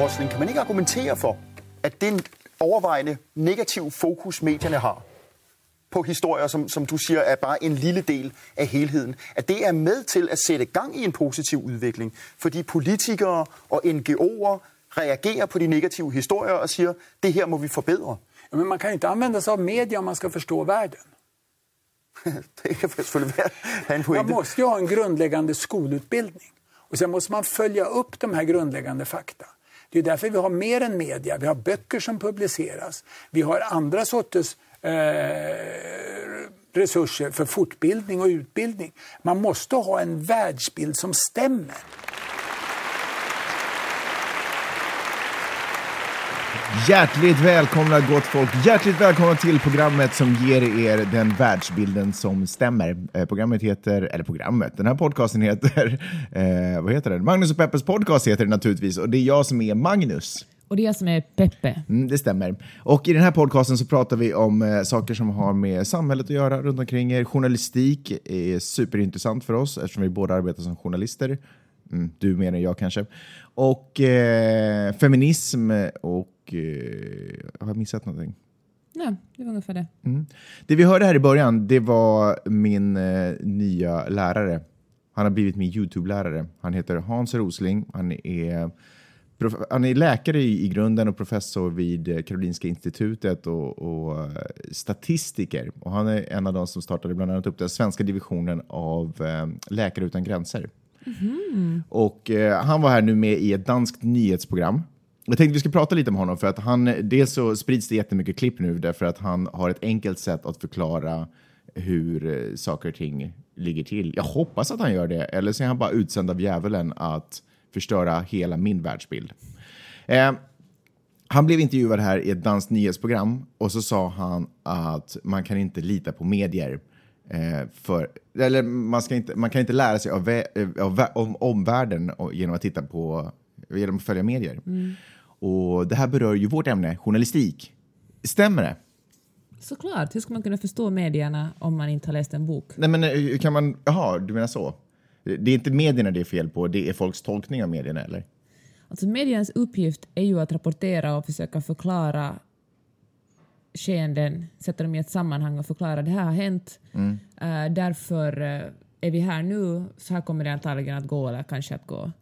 Rosling, kan man ikke argumentere for, at den overvejende negativ fokus, medierne har på historier, som, som du siger, er bare en lille del af helheden, at det er med til at sætte gang i en positiv udvikling, fordi politikere og NGO'er reagerar på de negativa historier och säger det här måste vi förbättra. Ja, men man kan inte använda sig av media om man ska förstå världen. det kan vara en poäng. Man måste ju ha en grundläggande skolutbildning. Och sen måste man följa upp de här grundläggande fakta. Det är därför vi har mer än media. Vi har böcker som publiceras. Vi har andra sorters eh, resurser för fortbildning och utbildning. Man måste ha en världsbild som stämmer. Hjärtligt välkomna gott folk! Hjärtligt välkomna till programmet som ger er den världsbilden som stämmer. Eh, programmet heter, eller programmet, den här podcasten heter, eh, vad heter den? Magnus och Peppes podcast heter det naturligtvis och det är jag som är Magnus. Och det är jag som är Peppe. Mm, det stämmer. Och i den här podcasten så pratar vi om eh, saker som har med samhället att göra runt omkring er. Journalistik är superintressant för oss eftersom vi båda arbetar som journalister. Mm, du mer än jag kanske. Och eh, feminism och eh, har jag missat någonting? Nej, det var ungefär det. Mm. Det vi hörde här i början, det var min eh, nya lärare. Han har blivit min Youtube-lärare. Han heter Hans Rosling. Han är, han är läkare i, i grunden och professor vid eh, Karolinska institutet och, och uh, statistiker. Och han är en av de som startade bland annat upp den svenska divisionen av uh, Läkare utan gränser. Mm. Och uh, han var här nu med i ett danskt nyhetsprogram jag tänkte vi ska prata lite om honom för att han, dels så sprids det jättemycket klipp nu därför att han har ett enkelt sätt att förklara hur eh, saker och ting ligger till. Jag hoppas att han gör det, eller så är han bara utsänd av djävulen att förstöra hela min världsbild. Eh, han blev intervjuad här i ett danskt nyhetsprogram och så sa han att man kan inte lita på medier. Eh, för, eller man, ska inte, man kan inte lära sig av, av, av omvärlden genom att titta på genom att följa medier. Mm. Och det här berör ju vårt ämne, journalistik. Stämmer det? Såklart. Hur ska man kunna förstå medierna om man inte har läst en bok? Nej, men eh, kan man... Jaha, du menar så? Det är inte medierna det är fel på, det är folks tolkning av medierna, eller? Alltså mediernas uppgift är ju att rapportera och försöka förklara skeenden, sätta dem i ett sammanhang och förklara det här har hänt. Mm. Uh, därför uh, är vi här nu, så här kommer det antagligen att gå eller kanske att gå.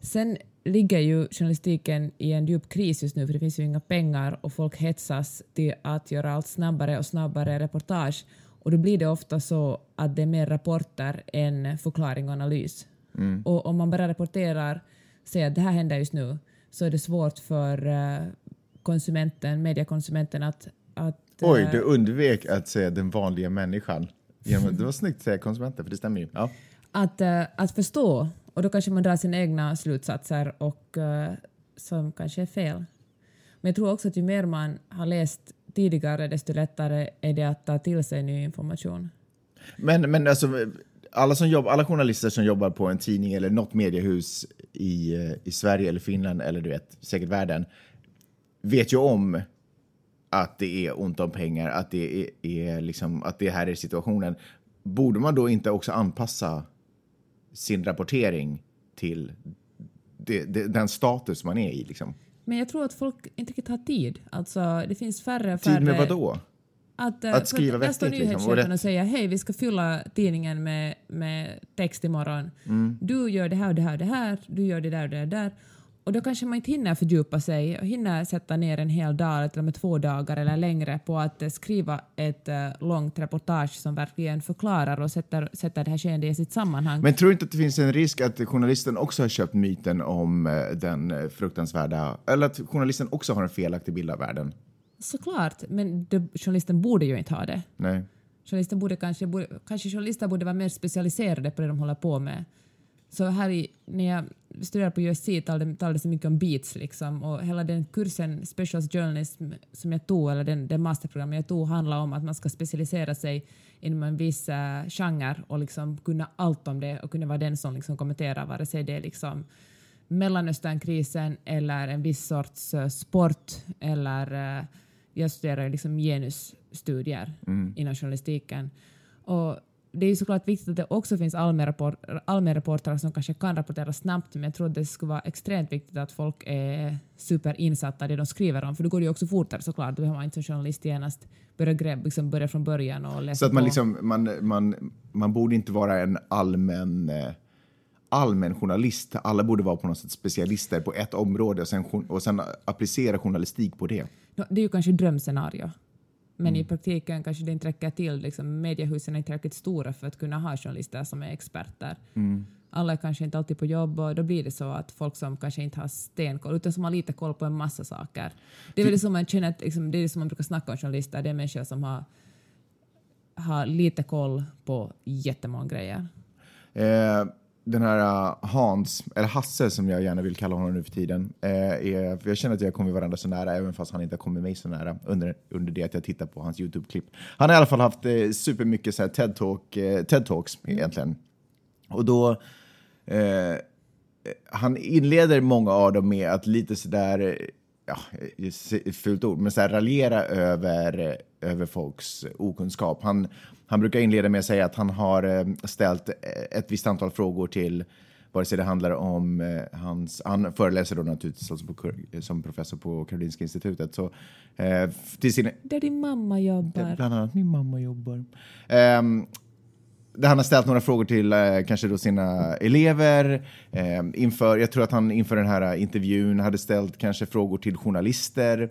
Sen ligger ju journalistiken i en djup kris just nu för det finns ju inga pengar och folk hetsas till att göra allt snabbare och snabbare reportage och då blir det ofta så att det är mer rapporter än förklaring och analys. Mm. Och om man bara rapporterar, säger att det här händer just nu, så är det svårt för uh, konsumenten, mediekonsumenten att... att Oj, du undvek att säga den vanliga människan. det var snyggt att säga konsumenten, för det stämmer ju. Ja. Att, uh, att förstå och då kanske man drar sina egna slutsatser och, uh, som kanske är fel. Men jag tror också att ju mer man har läst tidigare desto lättare är det att ta till sig ny information. Men, men alltså, alla, som jobb, alla journalister som jobbar på en tidning eller något mediehus i, eh, i Sverige eller Finland eller du vet, säkert världen vet ju om att det är ont om pengar, att det, är, är liksom, att det här är situationen. Borde man då inte också anpassa sin rapportering till det, det, den status man är i. Liksom. Men jag tror att folk inte riktigt har tid. Alltså, det finns färre och färre... Tid med vad då? Att, att skriva vettigt? Där står nyhetschefen liksom, och, säger hej, vi ska fylla tidningen med, med text imorgon. Mm. Du gör det här och det här och det här, du gör det där och det där. Och då kanske man inte hinner fördjupa sig och hinner sätta ner en hel dag eller med två dagar eller längre på att skriva ett uh, långt reportage som verkligen förklarar och sätter, sätter det här skeendet i sitt sammanhang. Men tror du inte att det finns en risk att journalisten också har köpt myten om uh, den fruktansvärda, eller att journalisten också har en felaktig bild av världen? Såklart, men det, journalisten borde ju inte ha det. Nej. Journalisten borde kanske, borde, kanske journalister borde vara mer specialiserade på det de håller på med. Så här i, när jag studerade på USC talades det mycket om beats liksom och hela den kursen Special Journalism som jag tog, eller den, den masterprogrammet jag tog handlar om att man ska specialisera sig inom en viss uh, genre och liksom kunna allt om det och kunna vara den som liksom kommenterar vare sig det är liksom Mellanösternkrisen eller en viss sorts uh, sport eller uh, jag studerar liksom genusstudier mm. inom journalistiken. Och det är ju såklart viktigt att det också finns allmänreportrar som kanske kan rapportera snabbt, men jag tror att det skulle vara extremt viktigt att folk är superinsatta i det de skriver om, för då går det ju också fortare såklart. Då behöver man inte som journalist genast börja, gräb, liksom börja från början och läsa Så att man, på. liksom, man, man, man borde inte vara en allmän, eh, allmän journalist. Alla borde vara på något sätt specialister på ett område och sen, och sen applicera journalistik på det. No, det är ju kanske drömscenario. Men i praktiken kanske det inte räcker till. Liksom, mediehusen är inte tillräckligt stora för att kunna ha journalister som är experter. Alla är kanske inte alltid på jobb och då blir det så att folk som kanske inte har stenkoll utan som har lite koll på en massa saker. Det är väl det som man känner liksom, det är det som man brukar snacka om journalister. Det är människor som har, har lite koll på jättemånga grejer. Eh, den här äh, Hans, eller Hasse som jag gärna vill kalla honom nu för tiden, eh, är, för jag känner att jag kommer varandra så nära även fast han inte har kommit mig så nära under, under det att jag tittar på hans YouTube-klipp. Han har i alla fall haft eh, supermycket så här TED-talk, eh, TED-talks egentligen. Och då eh, han inleder många av dem med att lite sådär, ja, fult ord, men så här raljera över, över folks okunskap. Han, han brukar inleda med att säga att han har eh, ställt ett visst antal frågor till vare sig det handlar om eh, hans, han föreläser då naturligtvis alltså på, som professor på Karolinska institutet. Så, eh, till sin, Där din mamma jobbar. Bland annat min mamma jobbar. Ehm, där han har ställt några frågor till eh, kanske då sina elever. Eh, inför, jag tror att han inför den här intervjun hade ställt kanske frågor till journalister.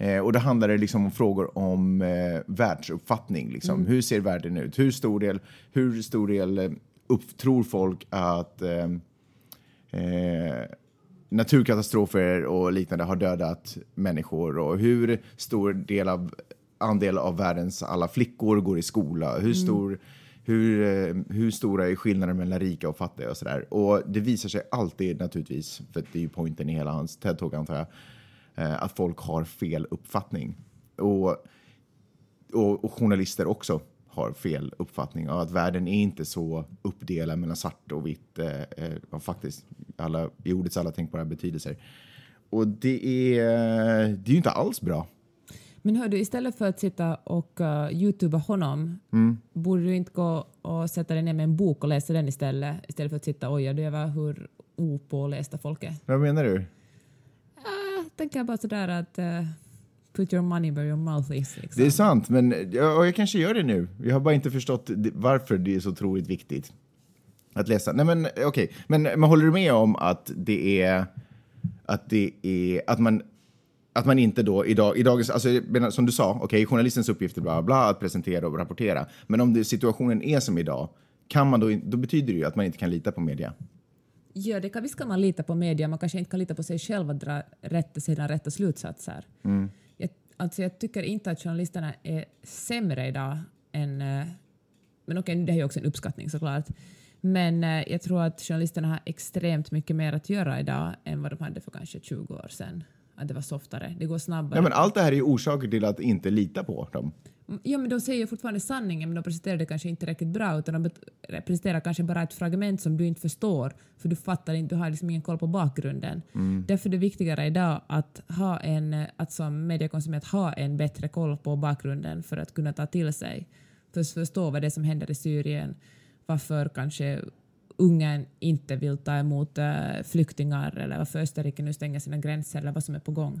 Eh, och då handlar det liksom om frågor om eh, världsuppfattning. Liksom. Hur ser världen ut? Hur stor del, hur stor del eh, upp, tror folk att eh, eh, naturkatastrofer och liknande har dödat människor och hur stor del av, andel av världens alla flickor går i skola, hur, stor, hur, eh, hur stora är skillnaden mellan rika och fattiga och sådär. Och det visar sig alltid naturligtvis, för det är ju poängen i hela hans TED-talk antar jag, eh, att folk har fel uppfattning. Och och, och journalister också har fel uppfattning av att världen är inte så uppdelad mellan svart och vitt eh, eh, och faktiskt alla, i ordets alla tänkbara betydelser. Och det är, det är ju inte alls bra. Men hör du, istället för att sitta och uh, youtuba honom, borde du inte gå och sätta dig ner med en bok och läsa den istället, istället för att sitta och oja dig över hur opålästa folk är? Vad menar du? Uh, tänker jag bara sådär att uh, put your money where your mouth is. Liksom. Det är sant, men jag, jag kanske gör det nu. Jag har bara inte förstått varför det är så otroligt viktigt att läsa. Nej, men eh, okej, men, men håller du med om att det är att det är att man att man inte då idag, i dagens, alltså som du sa, okej, journalistens uppgifter bla bla, att presentera och rapportera. Men om det, situationen är som idag, kan man då, då betyder det ju att man inte kan lita på media. Ja, det kan, visst kan man lita på media, man kanske inte kan lita på sig själv att dra rätt, sina rätta slutsatser. Jag, alltså jag tycker inte att journalisterna är sämre idag än... eh, Men okej, det är ju också en uppskattning såklart. Men eh, jag tror att journalisterna har extremt mycket mer att göra idag än vad de hade för kanske 20 år sedan. Att det var softare, det går snabbare. Ja, men allt det här är ju orsaker till att inte lita på dem. Ja, men de säger fortfarande sanningen, men de presenterar det kanske inte riktigt bra, utan de presenterar kanske bara ett fragment som du inte förstår, för du fattar inte, du har liksom ingen koll på bakgrunden. Därför är det viktigare idag att, ha en, att som mediekonsument ha en bättre koll på bakgrunden för att kunna ta till sig, för att förstå vad det är som händer i Syrien, varför kanske Ungern inte vill ta emot eh, flyktingar eller varför Österrike nu stänger sina gränser eller vad som är på gång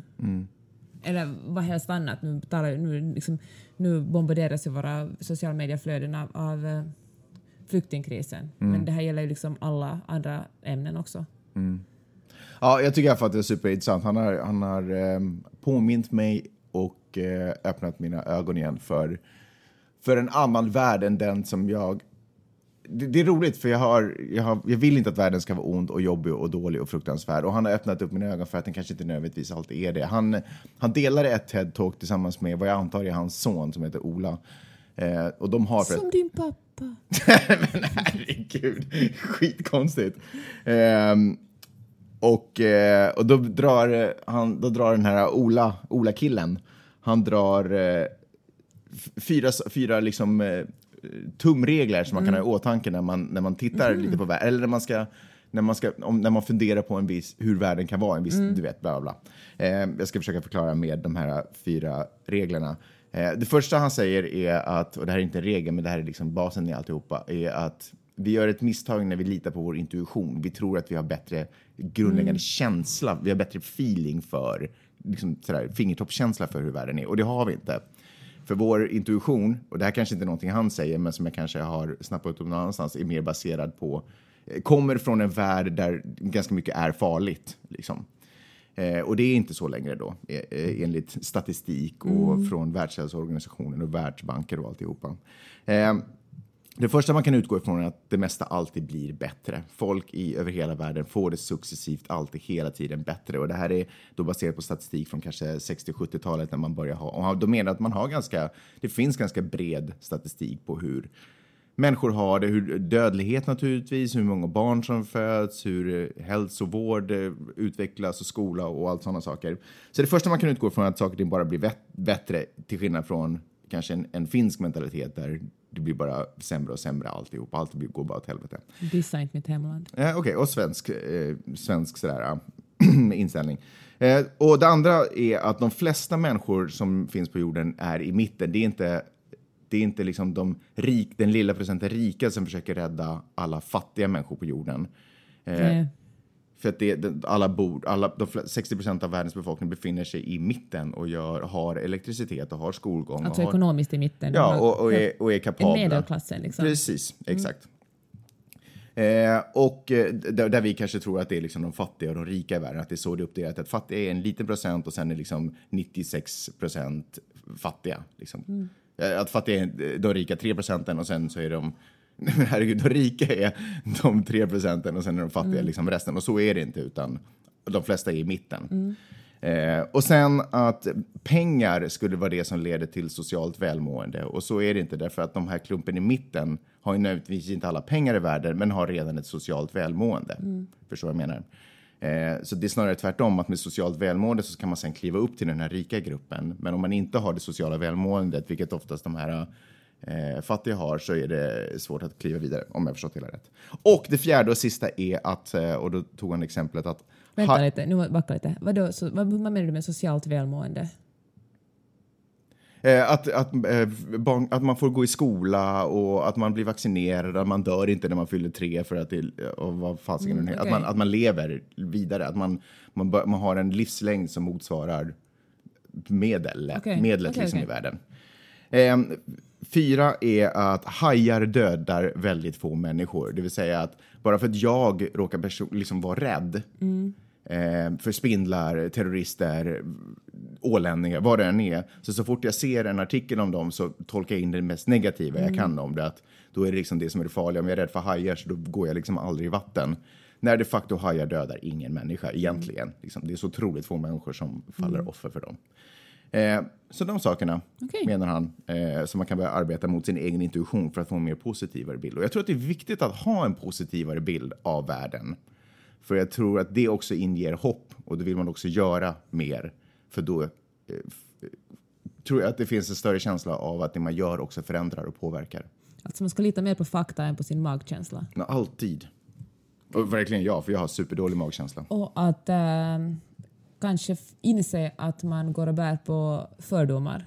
eller vad helst annat. Nu, talar, nu, liksom, nu bombarderas ju våra sociala medieflöden av, av eh, flyktingkrisen. Men det här gäller ju liksom alla andra ämnen också. Ja, jag tycker i alla fall att det är superintressant. Han har, han har ehm, påmint mig och eh, öppnat mina ögon igen för, för en annan värld än den som jag... Det, det är roligt, för jag, har, jag, har, jag vill inte att världen ska vara ond och jobbig och dålig och fruktansvärd. Och han har öppnat upp mina ögon för att den kanske inte nödvändigtvis alltid är det. Han, han delade ett TED-talk tillsammans med vad jag antar är hans son som heter Ola. Eh, och de har... Som din pappa. Men herregud, skitkonstigt. Ehm, och, eh, och då drar, eh, han, då drar den här Ola, Ola-killen, han drar eh, fyra, fyra liksom, eh, tumregler som man kan ha i åtanke när man, när man tittar lite på världen. Eller när man ska när man, ska, om, när man funderar på en viss, hur världen kan vara, en viss, du vet, bla bla bla. Eh, jag ska försöka förklara med de här fyra reglerna. Eh, det första han säger är att, och det här är inte en regel, men det här är liksom basen i alltihopa, är att vi gör ett misstag när vi litar på vår intuition. Vi tror att vi har bättre grundläggande känsla, vi har bättre feeling för, liksom sådär, fingertoppskänsla för hur världen är. Och det har vi inte. För vår intuition, och det här kanske inte är någonting han säger, men som jag kanske har snappat upp någon annanstans, är mer baserad på, eh, kommer från en värld där ganska mycket är farligt. Liksom. Eh, och det är inte så längre då, eh, eh, enligt statistik och från Världshälsoorganisationen och Världsbanker och alltihopa. Eh, det första man kan utgå ifrån är att det mesta alltid blir bättre. Folk i, över hela världen får det successivt alltid hela tiden bättre. Och det här är då baserat på statistik från kanske 60-70-talet när man börjar ha, och då menar att man har ganska, det finns ganska bred statistik på hur människor har det, hur dödlighet naturligtvis, hur många barn som föds, hur eh, hälsovård eh, utvecklas och skola och allt sådana saker. Så det första man kan utgå från är att saker och ting bara blir bättre till skillnad från kanske en, en finsk mentalitet där det blir bara sämre och sämre alltihop. Allt går bara åt helvete. Dissa inte mitt hemland. Eh, Okej, och svensk, eh, svensk sådär, inställning. Eh, och det andra är att de flesta människor som finns på jorden är i mitten. Det är inte, det är inte liksom de rik, den lilla procenten rika som försöker rädda alla fattiga människor på jorden. Eh, Nej. För att det, alla bor, alla, de, fle- 60 procent av världens befolkning befinner sig i mitten och gör, har elektricitet och har skolgång. Alltså och har, ekonomiskt i mitten. Ja, och, och, är, och är kapabla. En medelklassen liksom. Precis, exakt. Eh, och eh, där, där vi kanske tror att det är liksom de fattiga och de rika i världen, att det är så det är uppdelat. Att fattiga är en liten procent och sen är liksom 96 procent fattiga. Liksom. Eh, Att fattiga är de rika 3 procenten och sen så är de Nej, men herregud, de rika är de 3 procenten och sen är de fattiga liksom resten. Och så är det inte, utan de flesta är i mitten. Eh, och sen att pengar skulle vara det som leder till socialt välmående. Och så är det inte, därför att de här klumpen i mitten har ju nödvändigtvis inte alla pengar i världen, men har redan ett socialt välmående. Förstår vad jag menar? Eh, så det är snarare tvärtom, att med socialt välmående så kan man sen kliva upp till den här rika gruppen. Men om man inte har det sociala välmåendet, vilket oftast de här eh, fattiga har, så är det svårt att kliva vidare, om jag förstått hela rätt. Och det fjärde och sista är att, eh, och då tog han exemplet att Vänta ha- lite, nu backa lite. Vadå, så, vad, vad menar du med socialt välmående? Eh, att, att, eh, barn, att man får gå i skola och att man blir vaccinerad, att man dör inte när man fyller tre för att det och vad fasiken Mm, okej. att, man, att man lever vidare, att man, man, bör, man har en livslängd som motsvarar medel, Okej, medlet okej, liksom i världen. Eh, fyra är att hajar dödar väldigt få människor. Det vill säga att bara för att jag råkar liksom vara rädd Mm. eh, för spindlar, terrorister, ålänningar, vad det än är. Så, så fort jag ser en artikel om dem så tolkar jag in det mest negativa Mm. jag kan om det. Att då är det liksom det som är det farliga. Om jag är rädd för hajar så då går jag liksom aldrig i vatten. När de facto hajar dödar ingen människa egentligen. Liksom, det är så otroligt få människor som faller offer för dem. Eh, så de sakerna Okej. menar han, eh, så man kan börja arbeta mot sin egen intuition för att få en mer positivare bild. Och jag tror att det är viktigt att ha en positivare bild av världen. För jag tror att det också inger hopp och då vill man också göra mer. För då eh, tror jag att det finns en större känsla av att det man gör också förändrar och påverkar. Alltså man ska lita mer på fakta än på sin magkänsla. Men alltid. Och verkligen jag, för jag har superdålig magkänsla. Och att ehm, kanske inse att man går och bär på fördomar.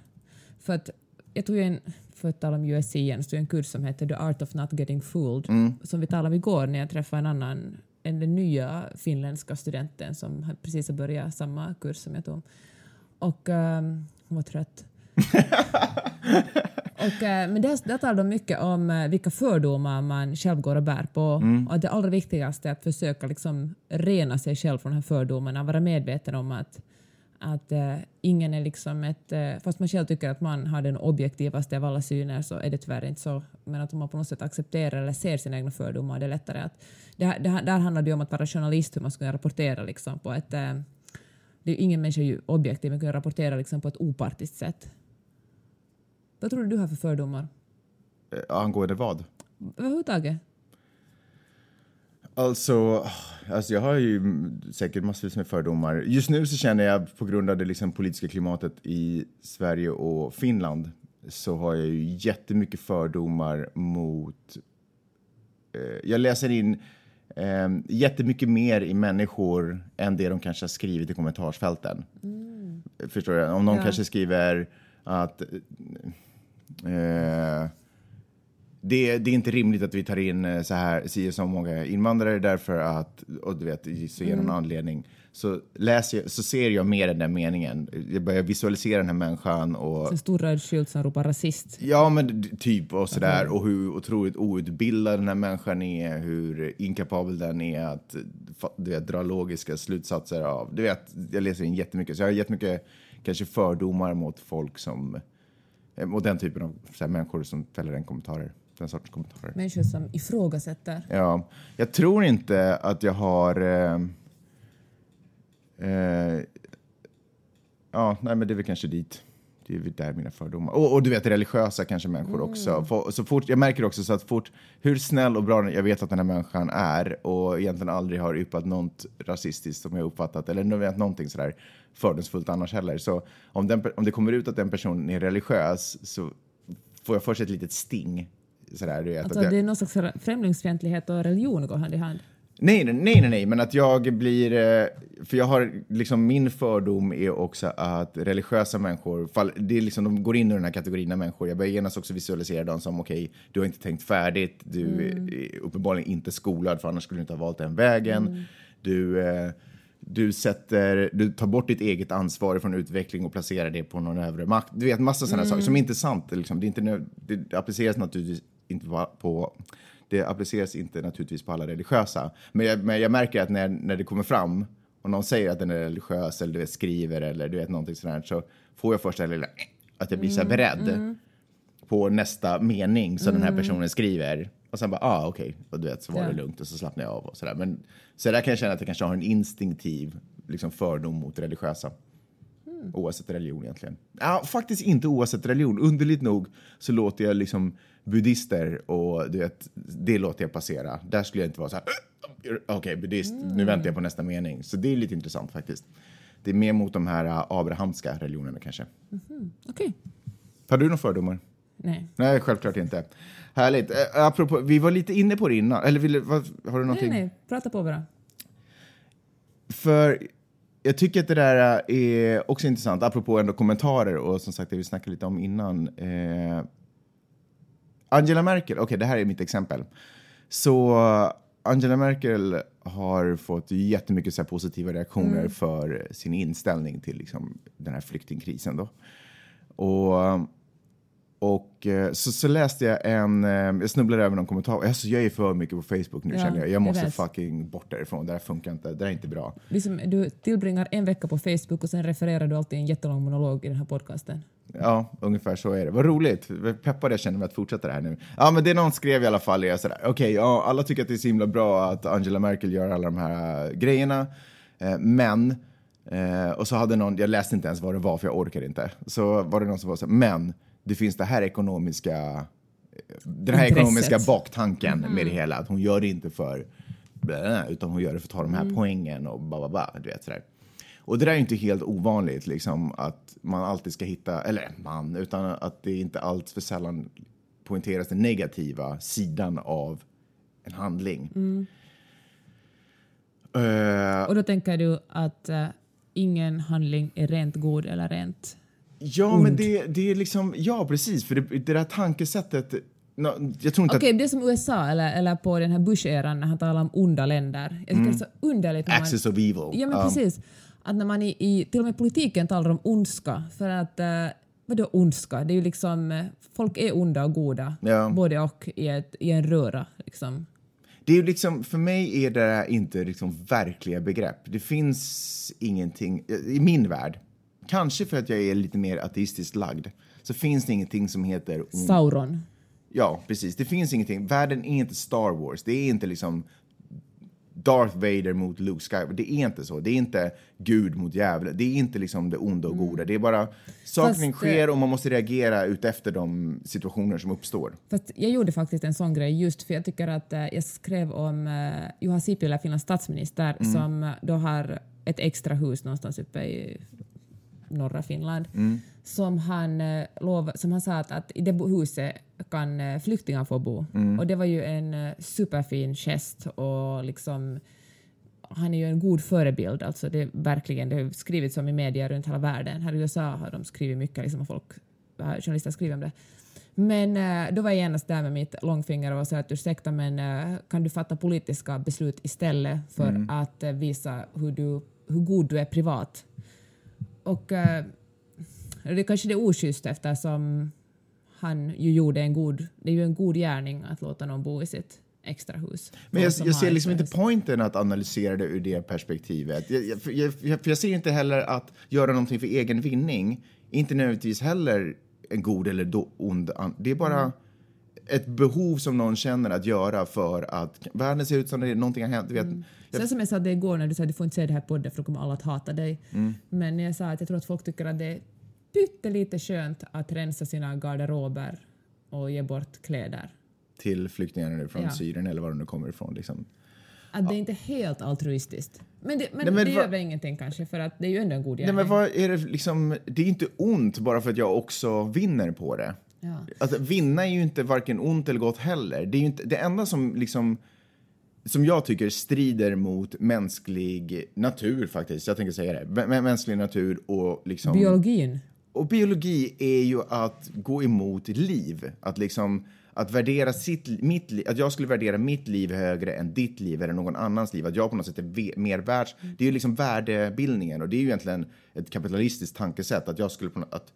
För att jag tog ju en, för att tala om USC igen, så en kurs som heter The Art of Not Getting Fooled, som vi talade om igår när jag träffade en annan, en, den nya finländska studenten som precis har börjat samma kurs som jag tog. Och ehm, hon var trött. Och, eh, men där, där talar de mycket om eh, vilka fördomar man själv går och bär på. Och att det allra viktigaste är att försöka liksom rena sig själv från de här fördomarna, vara medveten om att, att eh, ingen är liksom ett... Eh, fast man själv tycker att man har den objektivaste av alla syner så är det tyvärr inte så. Men att om man på något sätt accepterar eller ser sina egna fördomar, det är lättare att... Det, det, där handlar det ju om att vara journalist, hur man ska rapportera liksom på ett... Eh, det är ingen människa är ju objektiv, men kan rapportera liksom på ett opartiskt sätt. Vad tror du du har för fördomar? Eh, angående vad? Överhuvudtaget? Alltså, alltså, jag har ju mm, säkert massvis med fördomar. Just nu så känner jag på grund av det liksom politiska klimatet i Sverige och Finland så har jag ju jättemycket fördomar mot... Eh, jag läser in eh, jättemycket mer i människor än det de kanske har skrivit i kommentarsfälten. Förstår du? Om någon Ja. kanske skriver att eh, det, det är inte rimligt att vi tar in eh, så här si så många invandrare därför att, och du vet, så ger någon anledning. Så, läser jag, så ser jag mer den meningen. Jag börjar visualisera den här människan och En stor röd skylt som ropar rasist. Ja, men typ och sådär. Och hur otroligt outbildad den här människan är, hur inkapabel den är att du vet, dra logiska slutsatser av. Du vet, jag läser in jättemycket, så jag har jättemycket kanske fördomar mot folk som, eh, mot den typen av så här, människor som fäller den kommentarer. Den sortens kommentarer. Människor som ifrågasätter. Ja, jag tror inte att jag har... Eh, eh, ja, nej, men det är väl kanske dit. Det är väl där mina fördomar. Och, och du vet, religiösa kanske människor också. Få- Så fort, jag märker också så att fort, hur snäll och bra jag vet att den här människan är och egentligen aldrig har yppat något rasistiskt som jag uppfattat, eller vet någonting sådär fördomsfullt annars heller. Så om, den, om det kommer ut att den personen är religiös så får jag först ett litet sting. Sådär, vet, Alltså att jag, det är någon slags främlingsfientlighet och religion går hand i hand. Nej, nej, nej, nej, men att jag blir... eh, För jag har liksom min fördom är också att religiösa människor, fall, det är liksom, de går in i den här kategorin av människor. Jag börjar genast också visualisera dem som okej, du har inte tänkt färdigt, du är uppenbarligen inte skolad för annars skulle du inte ha valt den vägen. Du, eh, du, sätter, du tar bort ditt eget ansvar från utveckling och placerar det på någon övre makt. Du vet, massa sådana saker som inte är sant. Liksom. Det, är inte, det appliceras naturligtvis inte på, det appliceras inte naturligtvis på alla religiösa. Men jag, men jag märker att när, när det kommer fram och någon säger att den är religiös eller du vet, skriver eller du vet någonting sådär så får jag först det lilla att jag blir så här beredd på nästa mening som den här personen skriver. Och sen bara, ah okej, och du vet så var Ja. det lugnt och så slappnar jag av och sådär. Men så där kan jag känna att jag kanske har en instinktiv liksom, fördom mot religiösa. Oavsett religion egentligen. Ja, faktiskt inte oavsett religion. Underligt nog så låter jag liksom buddhister och du vet, det låter jag passera. Där skulle jag inte vara så här, "Äh, okej buddhist, nu väntar jag på nästa mening. Så det är lite intressant faktiskt. Det är mer mot de här äh, abrahamska religionerna kanske. Okej. Har du några fördomar? Nej. Nej, självklart inte. Härligt. Äh, apropå, vi var lite inne på det innan. Eller vill, vad, har du nej, någonting? nej, prata på bara. För jag tycker att det där är också intressant, apropå ändå kommentarer och som sagt det vi snackade lite om innan. Eh, Angela Merkel, okej det här är mitt exempel. Så Angela Merkel har fått jättemycket så här positiva reaktioner för sin inställning till liksom, den här flyktingkrisen. Då. Och, och eh, så, så läste jag en, eh, jag snubblade över någon kommentar, alltså, jag är för mycket på Facebook nu Ja, känner jag. Jag jag måste vet. fucking bort därifrån, det här funkar inte, det här är inte bra. Liksom, du tillbringar en vecka på Facebook och sen refererar du alltid en jättelång monolog i den här podcasten. Ja, ungefär så är det. Vad roligt. Vad Peppad jag känner mig att fortsätta det här nu. Ja, men det någon skrev i alla fall är sådär, okej, ja, alla tycker att det är så himla bra att Angela Merkel gör alla de här äh, grejerna, eh, men, eh, och så hade någon, jag läste inte ens vad det var för jag orkade inte, så var det någon som var så här, men det finns det här ekonomiska, eh, den här Intresset. ekonomiska baktanken med det hela, att hon gör det inte för, blä, utan hon gör det för att ta de här poängen och ba, ba, ba, du vet sådär. Och det där är inte helt ovanligt, liksom, att man alltid ska hitta, eller man, utan att det inte allt för sällan poängteras den negativa sidan av en handling. Eh, Och då tänker du att eh, ingen handling är rent god eller rent... ja, men det, det är liksom, ja precis, för det, det där tankesättet, no, jag tror inte Okej, det är som USA eller, eller på den här Bush-eran när han talar om onda länder. Jag tycker det är så underligt. när man- access of evil. Ja, men Ja. precis. Att när man i, i till och med politiken talar om ondska, för att uh, vadå ondska? Det är ju liksom, eh, folk är onda och goda, Ja. både och i, ett, i en röra. Liksom. Det är ju liksom, för mig är det inte liksom verkliga begrepp. Det finns ingenting, i min värld, kanske för att jag är lite mer ateistiskt lagd, så finns det ingenting som heter ond. Sauron. Ja, precis. Det finns ingenting. Världen är inte Star Wars. Det är inte liksom Darth Vader mot Luke Skywalker. Det är inte så. Det är inte Gud mot djävulen. Det är inte liksom det onda och goda. Det är bara saker eh, sker och man måste reagera utefter de situationer som uppstår. Fast jag gjorde faktiskt en sån grej just för jag tycker att eh, jag skrev om uh, Juha Sipilä, Finlands statsminister, Mm. som eh, då har ett extra hus någonstans uppe i norra Finland. Mm. Som, han, eh, lov, som han sa att, att i det huset kan eh, flyktingar få bo. Mm. Och det var ju en eh, superfin gest och liksom han är ju en god förebild. Alltså det, verkligen, det har skrivits om i media runt hela världen. Här i USA har de skrivit mycket, liksom, folk, journalister skriver om det. Men då var jag genast där med mitt långfinger och sa att ursäkta men kan du fatta politiska beslut istället för Mm. att visa hur, du, hur god du är privat? Och äh, det kanske det är oschysst eftersom han ju gjorde en god, det är ju en god gärning att låta någon bo i sitt extra hus. Men jag, jag ser liksom inte poängen att analysera det ur det perspektivet. Jag, jag, för jag, ser inte heller att göra någonting för egen vinning, inte nödvändigtvis heller en god eller do, ond. Det är bara Mm. ett behov som någon känner att göra för att världen ser ut som det, någonting har hänt. Du vet, Mm. Sen som jag sa det igår när du sa att du får inte säga det här på podden för då kommer alla att hata dig. Mm. Men jag sa att jag tror att folk tycker att det är pyttelite skönt att rensa sina garderober och ge bort kläder. till flyktingarna nu från Ja. Syrien eller var de nu kommer ifrån. Liksom. Att det är inte helt altruistiskt. Men det, men Nej, men det gör väl ingenting kanske för att det är ju ändå en god Nej, gärning. men vad är det, liksom, det är inte ont bara för att jag också vinner på det. Ja. Alltså, vinna är ju inte varken ont eller gott heller. Det, är ju inte, det enda som, liksom, som jag tycker strider mot mänsklig natur faktiskt, jag tänker säga det, mä- mänsklig natur och liksom... Biologin. Och biologi är ju att gå emot liv. Att liksom att värdera sitt, mitt liv, att jag skulle värdera mitt liv högre än ditt liv eller någon annans liv. Att jag på något sätt är mer världs... Det är ju liksom värdebildningen och det är ju egentligen ett kapitalistiskt tankesätt att jag skulle på något, att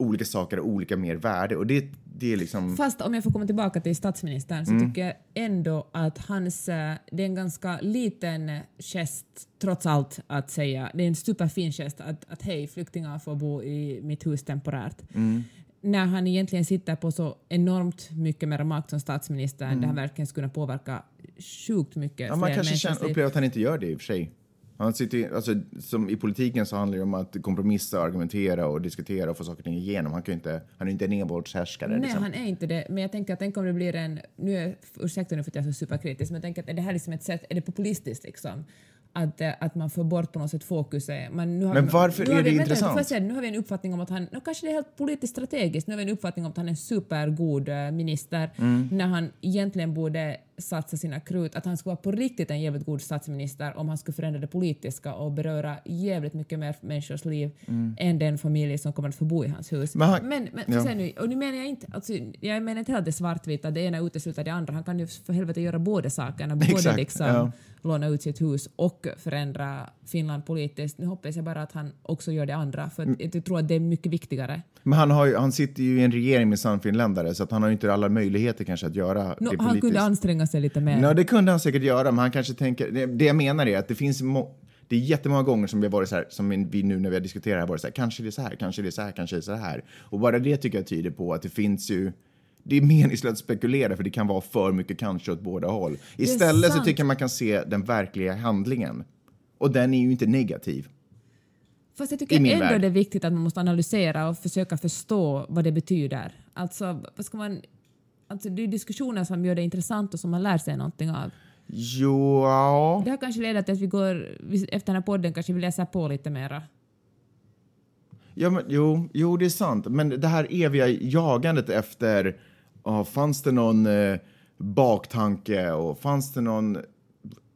olika saker har olika mer värde och det, det är liksom... Fast om jag får komma tillbaka till statsministern så Mm. tycker jag ändå att hans, eh, det är en ganska liten gest trots allt att säga, det är en superfin gest att, att hej flyktingar får bo i mitt hus temporärt. Mm. När han egentligen sitter på så enormt mycket mer makt som statsminister där han verkligen skulle kunna påverka sjukt mycket Mm. Ja, man kanske känner, upplever att han inte gör det i och för sig. Han sitter, alltså, som I politiken så handlar det om att kompromissa, argumentera och diskutera och få saker och ting igenom. Han, kan inte, han är inte en envåldshärskare. Nej, liksom. han är inte det. Men jag tänker att tänk om det blir en... Nu är, ursäkta nu för att jag är så superkritisk, men jag tänker att är det här liksom ett sätt, är det populistiskt liksom? Att, eh, att man får bort på något sätt fokuset. Man, nu har Men varför nu har är det vi, vänta, intressant? Jag säga, nu har vi en uppfattning om att han, nu kanske det är helt politiskt strategiskt, nu har vi en uppfattning om att han är en supergod eh, minister Mm. när han egentligen borde satsa sina krut, att han skulle vara på riktigt en jävligt god statsminister om han skulle förändra det politiska och beröra jävligt mycket mer människors liv än den familj som kommer att få bo i hans hus. Mm. Men han- men, men ja. nu, och nu menar jag inte, alltså, jag menar inte att det är svartvitt, att det ena utesluter det andra. Han kan ju för helvete göra båda sakerna, både Exakt, liksom ja. låna ut sitt hus och förändra Finland politiskt. Nu hoppas jag bara att han också gör det andra, för Mm. jag tror att det är mycket viktigare. Men han, har han sitter ju i en regering med sannfinländare så att han har ju inte alla möjligheter kanske att göra Nå, det politiskt. han kunde anstränga sig lite mer. Ja, det kunde han säkert göra, men han kanske tänker... Det, det jag menar är att det finns... Det är jättemånga gånger som vi har varit så här, som vi nu när vi har diskuterat här, varit så här, kanske det är så här, kanske det är så här, kanske det är så här. Och bara det tycker jag tyder på att det finns ju... Det är meningslöst att spekulera för det kan vara för mycket kanske åt båda håll. Istället så tycker jag man kan se den verkliga handlingen. Och den är ju inte negativ. Fast jag I tycker min ändå värld. det är viktigt att man måste analysera och försöka förstå vad det betyder. Alltså, vad ska man... Alltså, det är diskussioner som gör det intressant och som man lär sig någonting av. Jo, ja. Det här kanske leder till att vi går, efter den här podden kanske vi läser på lite mera. Ja, men, jo, jo, det är sant. Men det här eviga jagandet efter... ja, fanns det någon eh, baktanke och fanns det någon...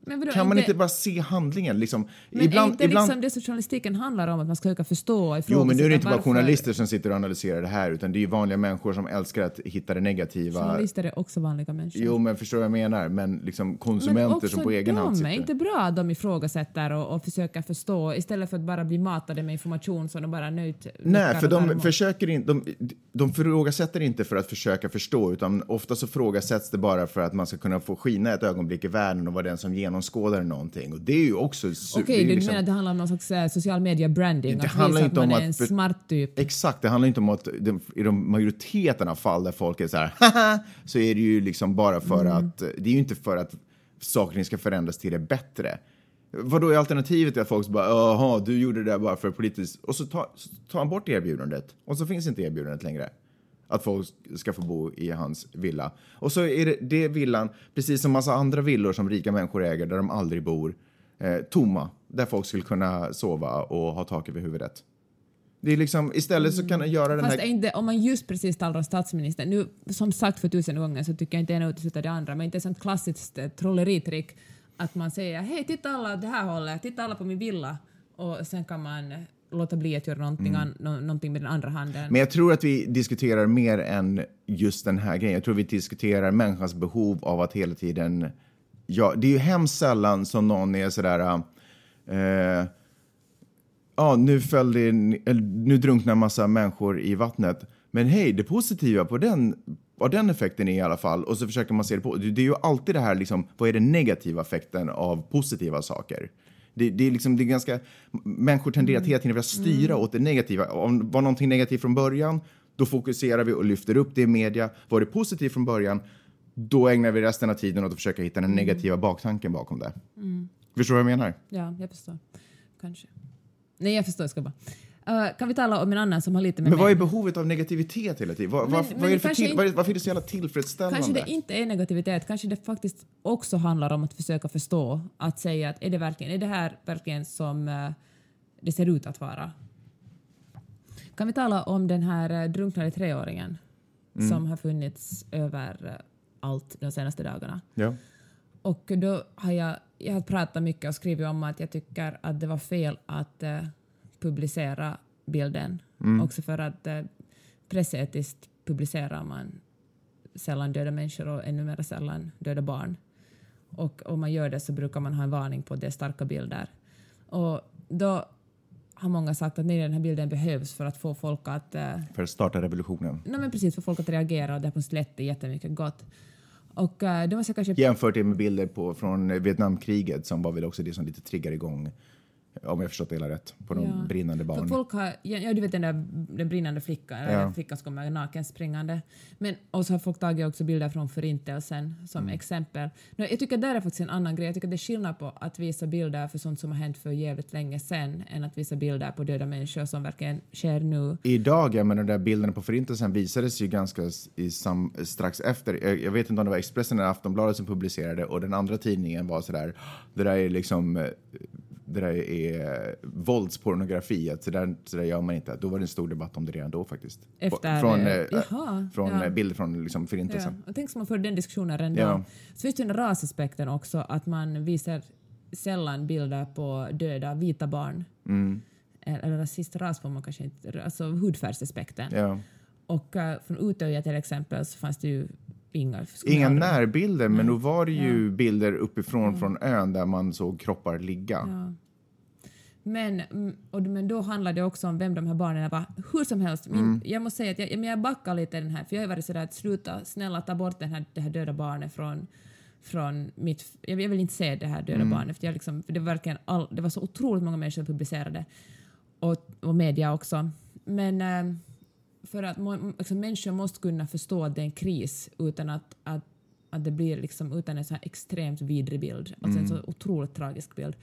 Men vadå, Kan man inte bara se handlingen? Liksom, Men ibland, är inte ibland, liksom det som journalistiken handlar om, att man ska försöka förstå och Jo, men nu är det inte bara varför- journalister som sitter och analyserar det här, utan det är ju vanliga människor som älskar att hitta det negativa. Journalister är också vanliga människor. Jo, men förstår vad jag menar? Men liksom men konsumenter också som på egen hand de sitter. är inte bra att de ifrågasätter och, och försöker förstå istället för att bara bli matade med information som de bara nöjt Nej, för de emot. försöker inte, de, de frågasätter inte för att försöka förstå, utan ofta så frågasätts det bara för att man ska kunna få skina ett ögonblick i världen och vara den som genomskådar någonting. Och det är ju också... Okej, det är du liksom- menar att det handlar om någon slags eh, social media branding? Det att handlar visa inte att man om är en att smart typ? Exakt, det handlar inte om att de, i de majoriteten av fall där folk är så här haha, så är det ju liksom bara för Mm. att, det är ju inte för att saker ska förändras till det bättre. Vad då är alternativet att folk bara jaha, du gjorde det där bara för politiskt och så tar så tar han bort erbjudandet och så finns inte erbjudandet längre. Att folk ska få bo i hans villa. Och så är det, det villan, precis som massa andra villor som rika människor äger där de aldrig bor, eh, tomma. Där folk skulle kunna sova och ha tak över huvudet. Det är liksom, istället så kan man göra den Fast här... inte, om man just precis talar om statsministern, nu som sagt för tusen gånger så tycker jag inte ena utesluter det andra, men inte ett sånt klassiskt eh, trolleritrick att man säger hej titta alla åt det här hållet, titta alla på min villa och sen kan man eh, låta bli att göra någonting, an, nå- någonting med den andra handen. Men jag tror att vi diskuterar mer än just den här grejen. Jag tror vi diskuterar människans behov av att hela tiden... Ja, det är ju hemskt sällan som någon är sådär... Eh, ja, nu, eller, nu drunknar en massa människor i vattnet. Men hej, det positiva på den, vad den effekten är i alla fall. Och så försöker man se det på. Det är ju alltid det här, liksom, vad är den negativa effekten av positiva saker? Det, det är liksom, det är ganska, människor tenderar att hela tiden vilja styra åt det negativa. Om var någonting negativt från början, då fokuserar vi och lyfter upp det i media. Var det positivt från början, då ägnar vi resten av tiden åt att försöka hitta den negativa baktanken bakom det. Förstår du vad jag menar? Ja, jag förstår. Kanske. Nej, jag förstår. Jag ska bara. Eh, kan vi tala om en annan som har lite med Men vad är behovet av negativitet hela tiden? Men- vad, men vad är det till, är, varför är det så jävla tillfredsställande? Kanske det inte är negativitet, kanske det faktiskt också handlar om att försöka förstå, att säga att är det, verkligen, är det här verkligen som eh, det ser ut att vara? Kan vi tala om den här uh, drunknade treåringen som har funnits över allt de senaste dagarna? Ja. Och då har jag, jag har pratat mycket och skrivit om att jag tycker att det var fel att publicera bilden. Också för att uh, pressetiskt publicerar man sällan döda människor och ännu mer sällan döda barn. Och om man gör det så brukar man ha en varning på att det är starka bilder. Och då har många sagt att nej, den här bilden behövs för att få folk att eh, För att starta revolutionen. Nej, men precis, för folk att reagera och det har på är jättemycket gott. Och uh, då måste jag kanske... Jämfört det med bilder på, från Vietnamkriget som var väl också det som lite triggar igång, om jag förstått det hela rätt, på de Ja. brinnande För barn. folk har, ja, du vet den där den brinnande flickan, Ja. flickan som kommer naken springande. Men, och så har folk tagit också bilder från Förintelsen som Mm. exempel. Nå, jag tycker där är faktiskt en annan grej. Jag tycker det är skillnad på att visa bilder för sånt som har hänt för jävligt länge sedan än att visa bilder på döda människor som verkligen sker nu. Idag, ja, men de där bilderna på Förintelsen visades ju ganska i sam, strax efter. Jag, jag vet inte om det var Expressen eller Aftonbladet som publicerade och den andra tidningen var sådär, det där är liksom, eh, det där är våldspornografi, att så där, så där gör man inte. Då var det en stor debatt om det redan då faktiskt. Efter, från jaha, från ja. eh, bilder från liksom, Ja, Förintelsen. och tänk om man för den diskussionen redan Ja. då. Så finns det den rasaspekten också, att man visar sällan bilder på döda vita barn. Mm. Eller rasist ras får man kanske inte, alltså hudfärgsaspekten. Ja. Och uh, från Utöja till exempel så fanns det ju inga... Inga närbilder, men då var det ju bilder uppifrån från ön där man såg kroppar ligga. Ja. Men, mm, och, men då handlar det också om vem de här barnen var. Hur som helst, min, Mm. jag måste säga att jag, men jag backar lite den här, för jag har varit sådär att sluta, snälla ta bort den här, det här döda barnet från, från mitt... Jag, vill inte se det här döda Mm. barnet, för, jag liksom, för det, var verkligen all, det var så otroligt många människor som publicerade, och, och media också. Men eh, för att liksom, människor måste kunna förstå att det är en kris utan att, att, att det blir liksom, utan en så här extremt vidrig bild, alltså en så otroligt tragisk bild.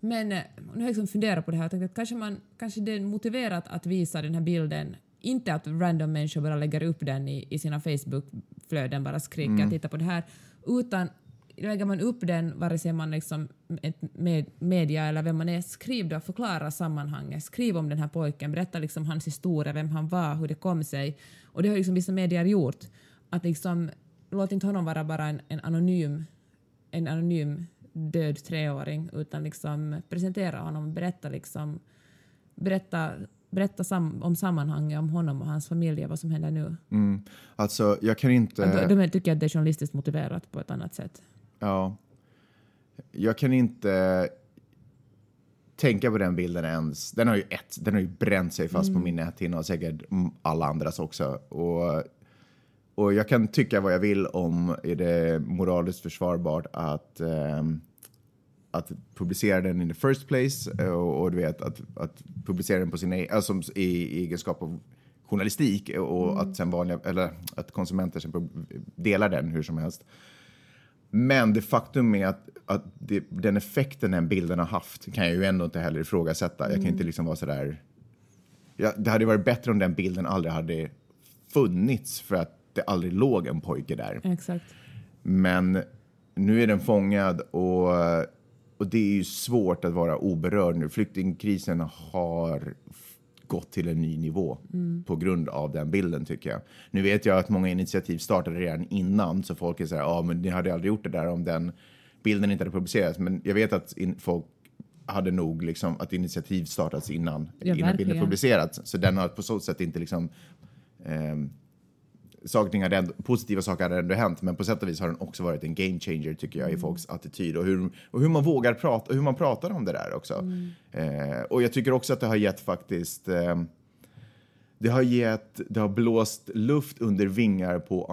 Men eh, nu har jag liksom funderat på det här. Och tänkt att kanske, man, kanske det är motiverat att visa den här bilden, inte att random människor bara lägger upp den i, i sina Facebook-flöden, bara skriker titta på det här, utan lägger man upp den, vare sig man liksom ett med, media eller vem man är, skriv då, förklara sammanhanget, skriv om den här pojken, berätta liksom hans historia, vem han var, hur det kom sig. Och det har liksom vissa medier gjort. Att liksom, låt inte honom vara bara en, en anonym en anonym död treåring utan liksom presentera honom, berätta liksom berätta, berätta sam, om sammanhanget, om honom och hans familj och vad som händer nu. Mm. Alltså, jag kan inte... Då, då tycker att det är journalistiskt motiverat på ett annat sätt. Ja. Jag kan inte tänka på den bilden ens. Den har ju, ett, den har ju bränt sig fast på min näthinna och säkert mm, alla andras också. Och, och jag kan tycka vad jag vill om är det moraliskt försvarbart att, ehm, att publicera den in the first place eh, och, och du vet att, att publicera den på sin e- alltså, i, i egenskap av journalistik och att sen vanliga, eller att konsumenter sen delar den hur som helst. Men det faktum är att, att det, den effekten den bilden har haft kan jag ju ändå inte heller ifrågasätta. Jag kan inte liksom vara sådär... Ja, det hade varit bättre om den bilden aldrig hade funnits för att det aldrig låg en pojke där. Exakt. Men nu är den fångad och, och det är ju svårt att vara oberörd nu. Flyktingkrisen har gått till en ny nivå på grund av den bilden tycker jag. Nu vet jag att många initiativ startade redan innan så folk är så här, ja men ni hade aldrig gjort det där om den bilden inte hade publicerats. Men jag vet att in, folk hade nog liksom att initiativ startats innan, Ja, innan bilden publicerats. Så den har på så sätt inte liksom ehm, saker ändå, positiva saker hade ändå hänt, men på sätt och vis har den också varit en game changer tycker jag i folks attityd och hur, och hur man vågar prata hur man pratar om det där också. Eh, och jag tycker också att det har gett faktiskt ehm, det har gett, det har blåst luft under vingar på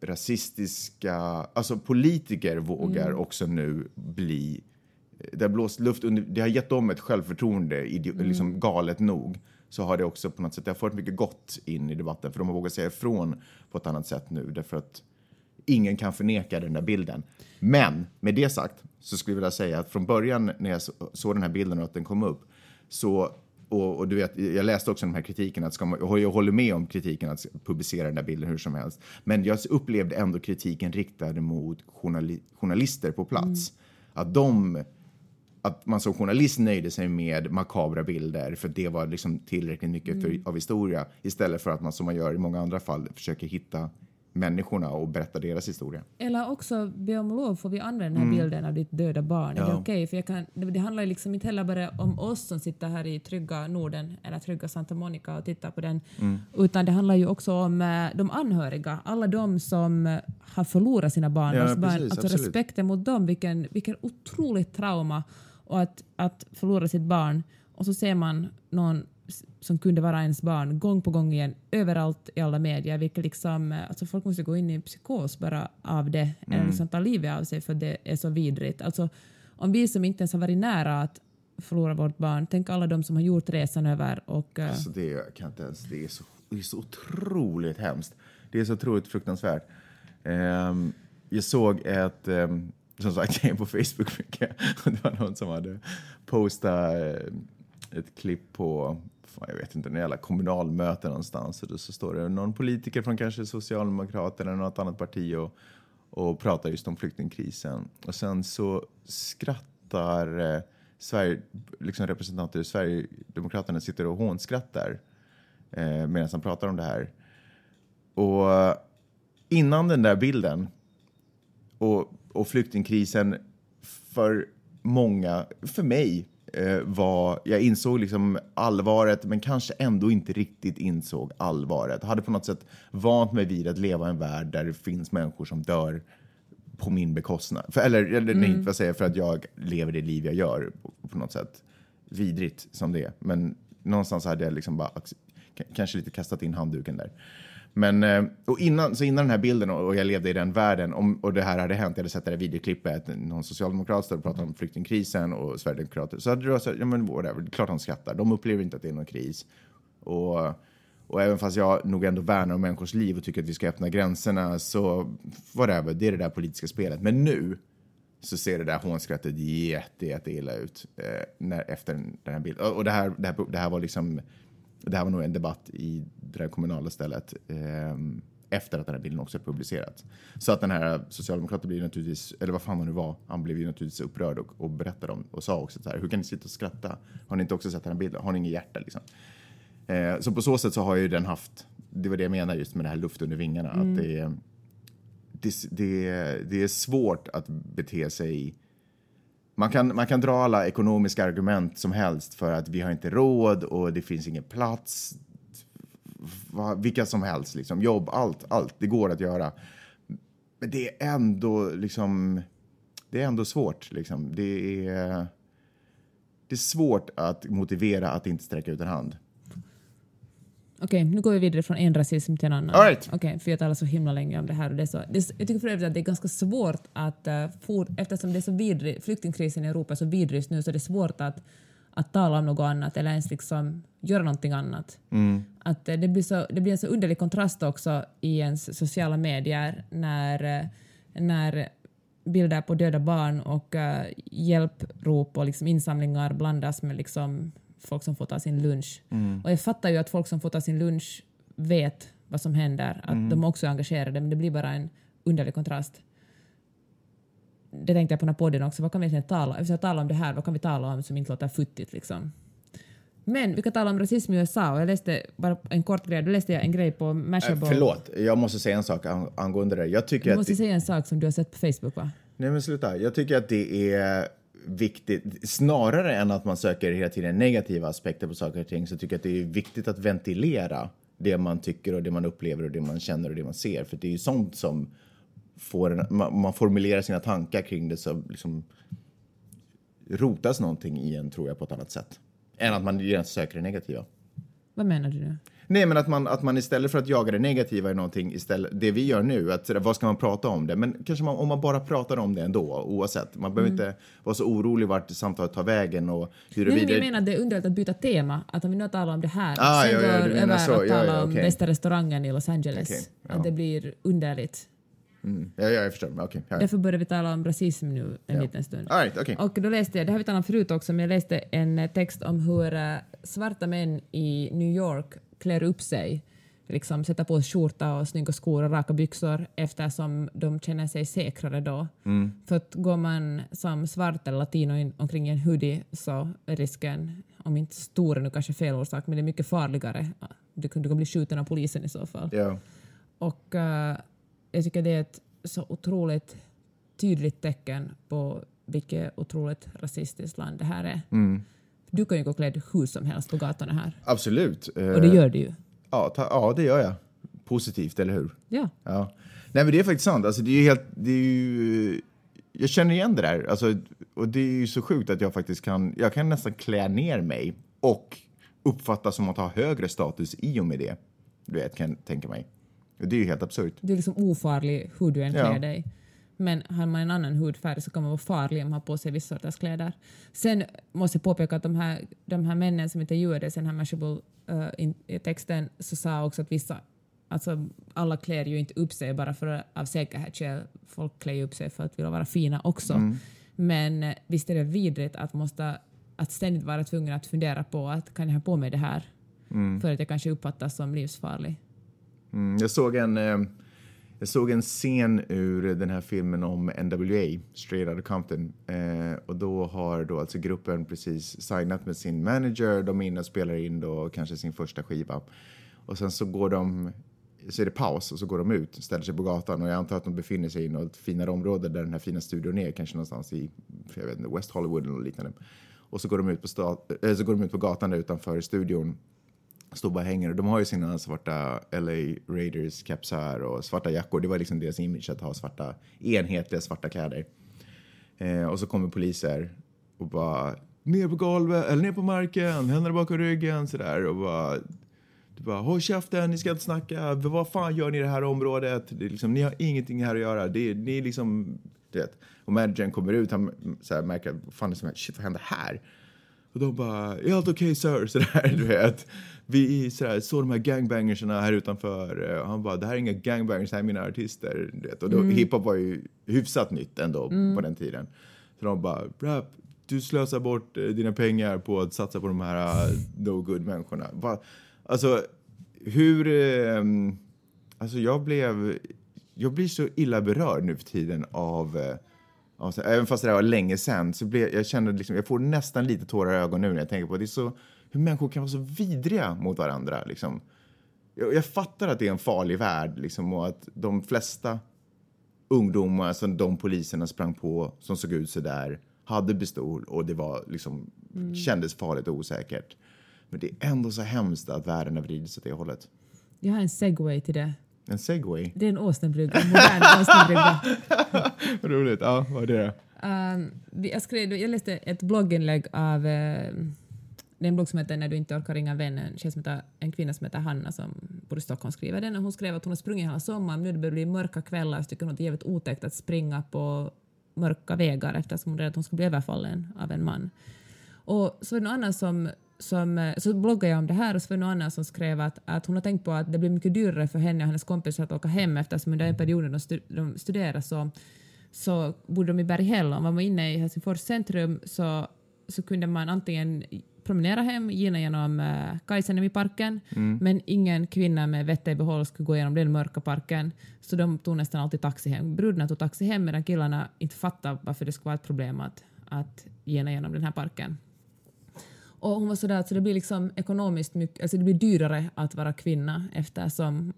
antirasistiska, alltså politiker vågar också nu bli, det har blåst luft under, det har gett dem ett självförtroende, ide, liksom galet nog, så har det också på något sätt, det har fått mycket gott in i debatten för de har vågat säga ifrån på ett annat sätt nu därför att ingen kan förneka den där bilden. Men med det sagt så skulle jag vilja säga att från början när jag så- såg den här bilden och att den kom upp så och, och du vet, jag läste också den här kritiken, att ska man, jag håller med om kritiken att publicera den där bilden hur som helst. Men jag upplevde ändå kritiken riktad mot journali, journalister på plats. Att de att man som journalist nöjde sig med makabra bilder för det var liksom tillräckligt mycket för, av historia istället för att man som man gör i många andra fall försöker hitta människorna och berätta deras historia. Eller också be om lov, får vi använda den här bilden av ditt döda barn? Är det Mm. Ja. okej? För kan, det, det handlar ju liksom inte heller bara om oss som sitter här i trygga Norden eller trygga Santa Monica och tittar på den, Mm. utan det handlar ju också om eh, de anhöriga, alla de som eh, har förlorat sina barn, Ja, barn. precis, Alltså absolut. respekten mot dem, vilken, vilken otroligt trauma och att, att förlora sitt barn och så ser man någon som kunde vara ens barn gång på gång igen överallt i alla medier. Vilket liksom, eh, alltså folk måste gå in i en psykos bara av det eller liksom ta livet av sig för det är så vidrigt. Alltså, om vi som inte ens har varit nära att förlora vårt barn, tänk alla de som har gjort resan över och eh, Alltså det kan inte ens, det är så, det är så otroligt hemskt. Det är så otroligt fruktansvärt. Ehm, jag såg ett, um, som sagt, jag är på Facebook mycket. Och det var någon som hade postat eh, ett klipp på, jag vet inte, jävla kommunalmöte någonstans. Och då så står det någon politiker från kanske Socialdemokraterna eller något annat parti och, och pratar just om flyktingkrisen. Och sen så skrattar eh, Sverige, liksom representanter i Sverigedemokraterna sitter och hånskrattar eh, medan han pratar om det här. Och eh, innan den där bilden och, och flyktingkrisen för många, för mig, eh, var, jag insåg liksom allvaret men kanske ändå inte riktigt insåg allvaret. Jag hade på något sätt vant mig vid att leva i en värld där det finns människor som dör på min bekostnad. För, eller eller nej, vad säger jag, för att jag lever det liv jag gör på, på något sätt. Vidrigt som det är. Men någonstans hade jag liksom bara kanske lite kastat in handduken där. Men eh, och innan, så innan den här bilden och, jag levde i den världen om, och det här hade hänt, jag hade sett det här videoklippet, någon socialdemokrat stod och pratade om flyktingkrisen och Sverigedemokrater. Så hade det varit så ja men whatever, det är klart de skrattar. De upplever inte att det är någon kris. Och, och även fast jag nog ändå värnar om människors liv och tycker att vi ska öppna gränserna så whatever, det är det där politiska spelet. Men nu så ser det där hånskrattet jätte, jätte illa ut eh, när, efter den här bilden. Och och det här, det, här, det här var liksom, det här var nog en debatt i det där kommunala stället eh, efter att den här bilden också är publicerat. Så att den här socialdemokraten blir naturligtvis, eller vad fan han nu var, han blev ju naturligtvis upprörd och, och berättade om och sa också så här, hur kan ni sitta och skratta? Har ni inte också sett den här bilden? Har ni inget hjärta liksom? Eh, så på så sätt så har ju den haft, det var det jag menar just med det här luft under vingarna, att det, det, det, det är svårt att bete sig man kan, man kan dra alla ekonomiska argument som helst för att vi har inte råd och det finns ingen plats. Va, vilka som helst, liksom. jobb, allt, allt. Det går att göra. Men det är ändå liksom, det är ändå svårt. Liksom. Det, är, det är svårt att motivera att inte sträcka ut en hand. Okej, nu går vi vidare från en rasism till en annan. All right. Okej, för jag talar så himla länge om det här. Och det är så, det är, jag tycker för övrigt att det är ganska svårt att, uh, for, eftersom det är så vidrig, flyktingkrisen i Europa är så vidrig just nu, så är det svårt att, att tala om något annat eller ens liksom göra någonting annat. Att eh, det, blir så, det blir en så underlig kontrast också i ens sociala medier när, eh, när bilder på döda barn och uh, hjälprop och liksom insamlingar blandas med liksom folk som får ta sin lunch. Och jag fattar ju att folk som får ta sin lunch vet vad som händer, att de också är engagerade, men det blir bara en underlig kontrast. Det tänkte jag på den här podden också, vad kan vi egentligen tala, om? vi ska tala om det här, vad kan vi tala om som inte låter futtigt liksom? Men vi kan tala om rasism i USA och jag läste bara en kort grej, då läste jag en grej på Äh, Mashable. förlåt, jag måste säga en sak ang- angående det. Jag tycker Du att... måste säga en sak som du har sett på Facebook va? Nej men sluta. Jag tycker att det är viktigt, snarare än att man söker hela tiden negativa aspekter på saker och ting, så tycker jag att det är viktigt att ventilera det man tycker och det man upplever och det man känner och det man ser. För det är ju sånt som får en, man, man formulerar sina tankar kring det så liksom rotas någonting i en, tror jag, på ett annat sätt. Än att man genast söker det negativa. Vad menar du nu? Nej, men att man, att man istället för att jaga det negativa i någonting, istället, det vi gör nu, att vad ska man prata om det? Men kanske man, om man bara pratar om det ändå, oavsett. Man behöver inte vara så orolig vart samtalet tar vägen och Nej, huruvida... men jag menar att det är underligt att byta tema. Att om vi nu talar om det här, Ah, sen ja, ja, går över att så. Ja, tala ja, om bästa restaurangen i Los Angeles. Okej, ja. Att det blir underligt. Mm, ja, ja, jag förstår. Okej. ja. Därför börjar vi tala om rasism nu en liten stund. All right, okej. Och då läste jag, det har vi talat om förut också, men jag läste en text om hur eh, svarta män i New York klär upp sig, liksom sätter på skjorta och snygga skor och raka byxor eftersom de känner sig säkrare då. För att går man som svart eller latino in, omkring en hoodie så är risken, om inte stor nu kanske fel orsak, men det är mycket farligare. Du kan, du kan bli skjuten av polisen i så fall. Ja. Och eh, jag tycker det är ett så otroligt tydligt tecken på vilket otroligt rasistiskt land det här är. Du kan ju gå klädd hur som helst på gatorna här. Absolut. Och det gör du ju. Ja, ta, ja, det gör jag. Positivt, eller hur? Ja. Ja. Nej, men det är faktiskt sant. Alltså, det är helt... Det är ju, jag känner igen det där. Alltså, och det är ju så sjukt att jag faktiskt kan... Jag kan nästan klä ner mig och uppfatta som att ha högre status i och med det. Du vet, kan jag tänka mig. Och det är ju helt absurt. Du är liksom ofarlig hur du än Ja. klär dig. Men har man en annan hudfärg så kan man vara farlig om man har på sig vissa sorters kläder. Sen måste jag påpeka att de här, de här männen som intervjuades i den här Mashable uh, in, i texten så sa också att vissa, alltså alla klär ju inte upp sig bara för av säkerhetsskäl. Folk klär ju upp sig för att vilja vara fina också. Men eh, visst är det vidrigt att måste att ständigt vara tvungen att fundera på att kan jag ha på mig det här för att jag kanske uppfattas som livsfarlig. Mm, jag, såg en, eh, jag såg en scen ur den här filmen om NWA, Straight Outta Compton. Eh, och då har då alltså gruppen precis signat med sin manager. De är inne och spelar in då kanske sin första skiva. Och sen så går de, så är det paus och så går de ut, ställer sig på gatan och jag antar att de befinner sig i något finare område där den här fina studion är, kanske någonstans i jag vet inte, West Hollywood eller liknande. Och så går de ut på, sta- äh, så går de ut på gatan där utanför studion står bara hänger. Och de har ju sina svarta LA Raiders kepsar och svarta jackor. Det var liksom deras image att ha svarta, enhetliga svarta kläder. Eh, och så kommer poliser och bara ner på golvet, eller ner på marken, händerna bakom ryggen sådär och bara du bara, håll käften, ni ska inte snacka, vad fan gör ni i det här området? Det är liksom, ni har ingenting här att göra. Det är, ni är liksom, du vet. Och managern kommer ut, han så här, märker, vad fan är det som händer? Shit, vad händer här? Och de bara, är allt okej sir? Sådär, du vet. Vi sådär, såg de här gangbangersarna här utanför. Och han bara, det här är inga gangbangers, det här är mina artister. Du vet. Och då, hiphop var ju hyfsat nytt ändå på den tiden. Så de bara, rap, du slösar bort eh, dina pengar på att satsa på de här uh, no good människorna. Va? Alltså, hur... Eh, alltså jag blev... Jag blir så illa berörd nu för tiden av... Eh, av så- även fast det här var länge sedan så blev, jag känner liksom, jag får nästan lite tårar i ögonen nu när jag tänker på det. det är så, hur människor kan vara så vidriga mot varandra. Liksom. Jag, jag fattar att det är en farlig värld liksom, och att de flesta ungdomar som de poliserna sprang på som såg ut så där hade pistol och det var liksom, kändes farligt och osäkert. Men det är ändå så hemskt att världen har vridits åt det hållet. Jag har en segway till det. En segway. Det är en åsnebrygga, en modern åsnebrygga. Roligt. Ja, vad är det? Um, jag, skrev, jag läste ett blogginlägg av uh, det är en blogg som heter När du inte orkar ringa en vän, en, tjej som heter, en kvinna som heter Hanna som bor i Stockholm skriver den och hon skrev att hon har sprungit hela sommaren, nu det börjar bli mörka kvällar så tycker hon att det är jävligt otäckt att springa på mörka vägar eftersom hon är rädd att hon ska bli överfallen av en man. Och så var det någon annan som, som eh, så bloggade jag om det här och så var det någon annan som skrev att, att hon har tänkt på att det blir mycket dyrare för henne och hennes kompisar att åka hem eftersom under den perioden de, stu, de studerar så, så bodde de i Berghäll. Om man var inne i Helsingfors centrum så, så kunde man antingen promenera hem gärna genom uh, Kaisanen i parken men ingen kvinna med vett i behåll skulle gå igenom den mörka parken så de tog nästan alltid taxi hem. Brudarna tog taxi hem medan killarna inte fattade varför det skulle vara ett problem att, att gena genom den här parken. Och hon var sådär att så det blir liksom ekonomiskt mycket, alltså det blir dyrare att vara kvinna eftersom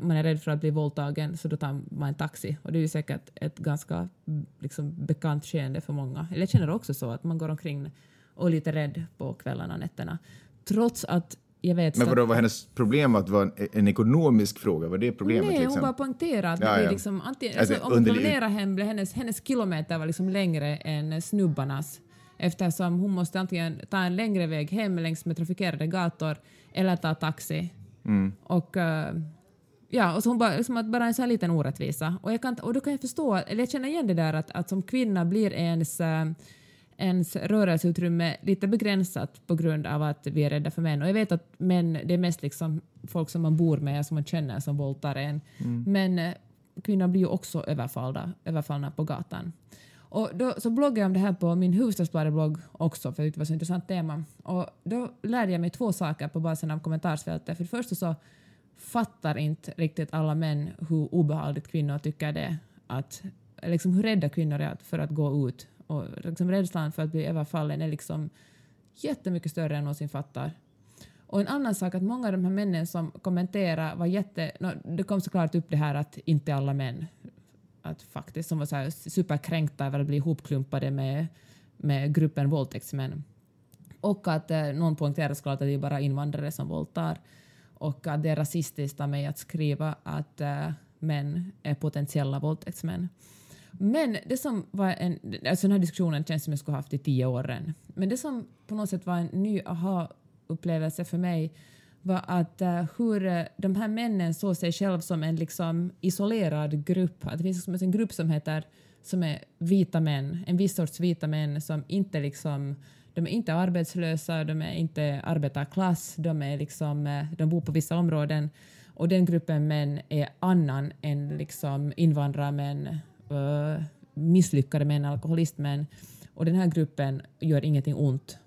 man är rädd för att bli våldtagen så då tar man en taxi. Och det är ju säkert ett ganska liksom, bekant skeende för många. Eller jag känner också så att man går omkring och är lite rädd på kvällarna och nätterna. Trots att jag vet... Men vadå, var hennes problem att det var en, ekonomisk fråga? Var det problemet? Nej, liksom? hon bara poängterade att Ja, ja. liksom, antingen, Alltså, alltså, om hon promenerar hem hennes, hennes kilometer var liksom längre än snubbarnas eftersom hon måste antingen ta en längre väg hem längs med trafikerade gator eller ta taxi. Mm. Och, eh, ja, och så hon bara, liksom att bara en sån här liten orättvisa. Och, jag kan, och då kan jag förstå, eller jag känner igen det där att, att som kvinna blir ens, eh, ens rörelseutrymme lite begränsat på grund av att vi är rädda för män. Och jag vet att män, det är mest liksom folk som man bor med, som man känner som våldtar en. Men eh, kvinnor blir ju också överfallda, överfallna på gatan. Och då, så bloggade jag om det här på min Hufvudstadsbladet-blogg också, för jag tyckte det var så intressant tema. Och då lärde jag mig två saker på basen av kommentarsfältet. För det första så fattar inte riktigt alla män hur obehagligt kvinnor tycker det är att, liksom hur rädda kvinnor är för att gå ut. Och liksom rädslan för att bli överfallen är liksom jättemycket större än någonsin fattar. Och en annan sak att många av de här männen som kommenterar var jätte... No, det kom såklart upp det här att inte alla män att faktiskt som var så här superkränkta över att bli ihopklumpade med, med gruppen våldtäktsmän. Och att eh, någon poängterade såklart att det är bara invandrare som våldtar. Och att det är rasistiskt av mig att skriva att eh, män är potentiella våldtäktsmän. Men det som var en... Alltså den här diskussionen känns som jag skulle ha haft i tio år. Men det som på något sätt var en ny aha-upplevelse för mig var att uh, hur eh, de här männen såg sig själv som en liksom isolerad grupp. Att det finns liksom en grupp som heter som är vita män, en viss sorts vita män som inte liksom de är inte arbetslösa, de är inte arbetarklass, de, är liksom, eh, de bor på vissa områden och den gruppen män är annan än liksom invandrarmän, misslyckade män, alkoholistmän och den här gruppen gör ingenting ont.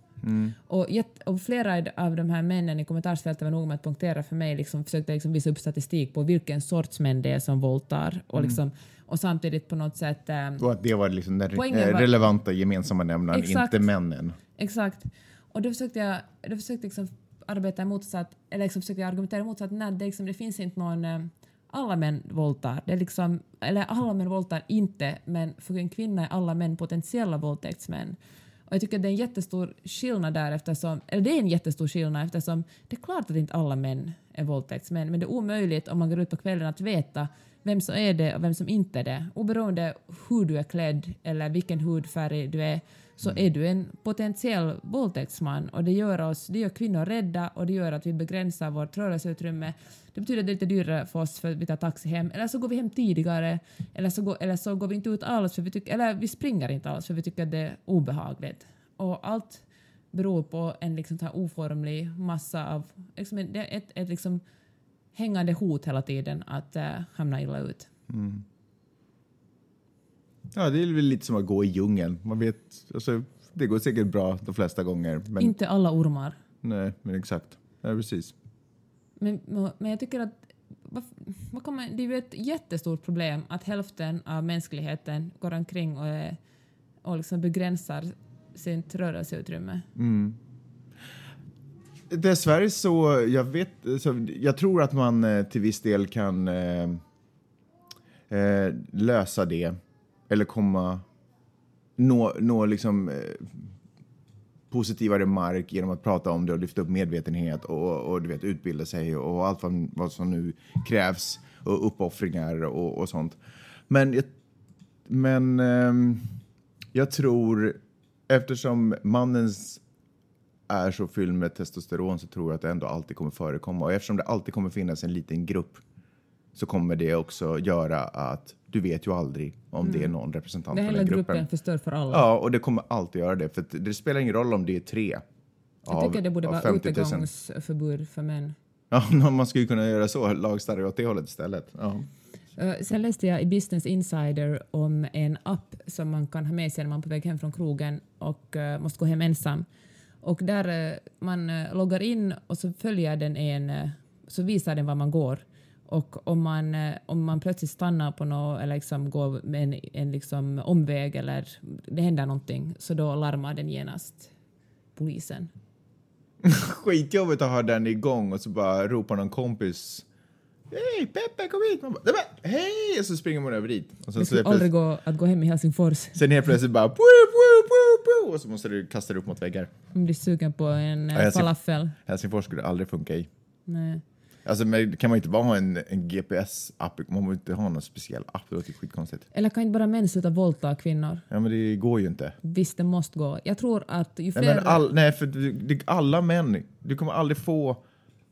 Och, jätt, och flera av de här männen i kommentarsfältet var nog med att punktera för mig, liksom, försökte liksom visa upp statistik på vilken sorts män det är som våldtar och, liksom, och samtidigt på något sätt eh, Och att det var liksom den re- var- relevanta gemensamma nämnaren, Exakt. inte männen. Exakt. Och då försökte jag, då försökte liksom arbeta emot så att, eller liksom försökte jag argumentera emot så att nej, det, liksom, det finns inte någon, eh, alla män våldtar, det är liksom, eller alla män våldtar inte, men för en kvinna är alla män potentiella våldtäktsmän. Och jag tycker det är en jättestor skillnad där eftersom, eller det är en jättestor skillnad eftersom det är klart att inte alla män är våldtäktsmän, men det är omöjligt om man går ut på kvällen att veta vem som är det och vem som inte är det. Oberoende hur du är klädd eller vilken hudfärg du är så är du en potentiell våldtäktsman och det gör, oss, det gör kvinnor rädda och det gör att vi begränsar vårt rörelseutrymme. Det betyder att det är lite dyrare för oss för att vi tar taxi hem eller så går vi hem tidigare eller så går, eller så går vi inte ut alls för vi tycker, eller vi springer inte alls för vi tycker att det är obehagligt. Och allt beror på en liksom här oformlig massa av, liksom är ett, ett liksom hängande hot hela tiden att uh, hamna illa ut. Ja, det är väl lite som att gå i djungeln. Man vet, alltså, det går säkert bra de flesta gånger. Men, Inte alla ormar. Nej, men exakt. Ja, precis. Men, men jag tycker att vad, vad kan man, det är ju ett jättestort problem att hälften av mänskligheten går omkring och, är, och liksom begränsar sitt rörelseutrymme. Dessvärre så, jag vet, så jag tror att man eh, till viss del kan eh, eh, lösa det eller komma, nå, nå liksom eh, positivare mark genom att prata om det och lyfta upp medvetenhet och, och du vet, utbilda sig och allt vad, vad som nu krävs och uppoffringar och, och sånt. Men, jag, men ehm, jag tror, eftersom mannens är så fylld med testosteron så tror jag att det ändå alltid kommer förekomma. Och eftersom det alltid kommer finnas en liten grupp så kommer det också göra att du vet ju aldrig om det är någon representant för hela den gruppen gruppen. förstör för alla. Ja, och det kommer alltid göra det. För det spelar ingen roll om det är tre jag tycker det borde av vara 50 000. utegångsförbud för män. Ja, man skulle kunna göra så, lagstadga åt det hållet istället. Ja. Uh, sen läste jag i Business Insider om en app som man kan ha med sig när man är på väg hem från krogen och uh, måste gå hem ensam. Och där uh, man uh, loggar in och så följer den en, så visar den var man går. Och om man, uh, om man plötsligt stannar på något eller liksom går med en, en liksom omväg eller det händer någonting så då larmar den genast polisen. Skitjobbigt att ha den igång och så bara ropar någon kompis Hej Peppe kom hit! Man bara, "Nej, men, hej! Och så springer man över dit. Och sen, Det så skulle aldrig plötsligt, gå att gå hem i Helsingfors sen helt plötsligt bara poo, poo, poo, poo, och så måste du kasta dig upp mot väggar. om du blir sugen på en Ja, eh, falafel. Helsingfors skulle aldrig funka i. Nej. Alltså men kan man inte bara ha en, en GPS-app? Man måste inte ha någon speciell app, det låter skitkonstigt. Eller kan inte bara män sluta våldta kvinnor? Ja men det går ju inte. Visst, det måste gå. Jag tror att ju Nej, fler... men all, nej för du, alla män, du kommer aldrig få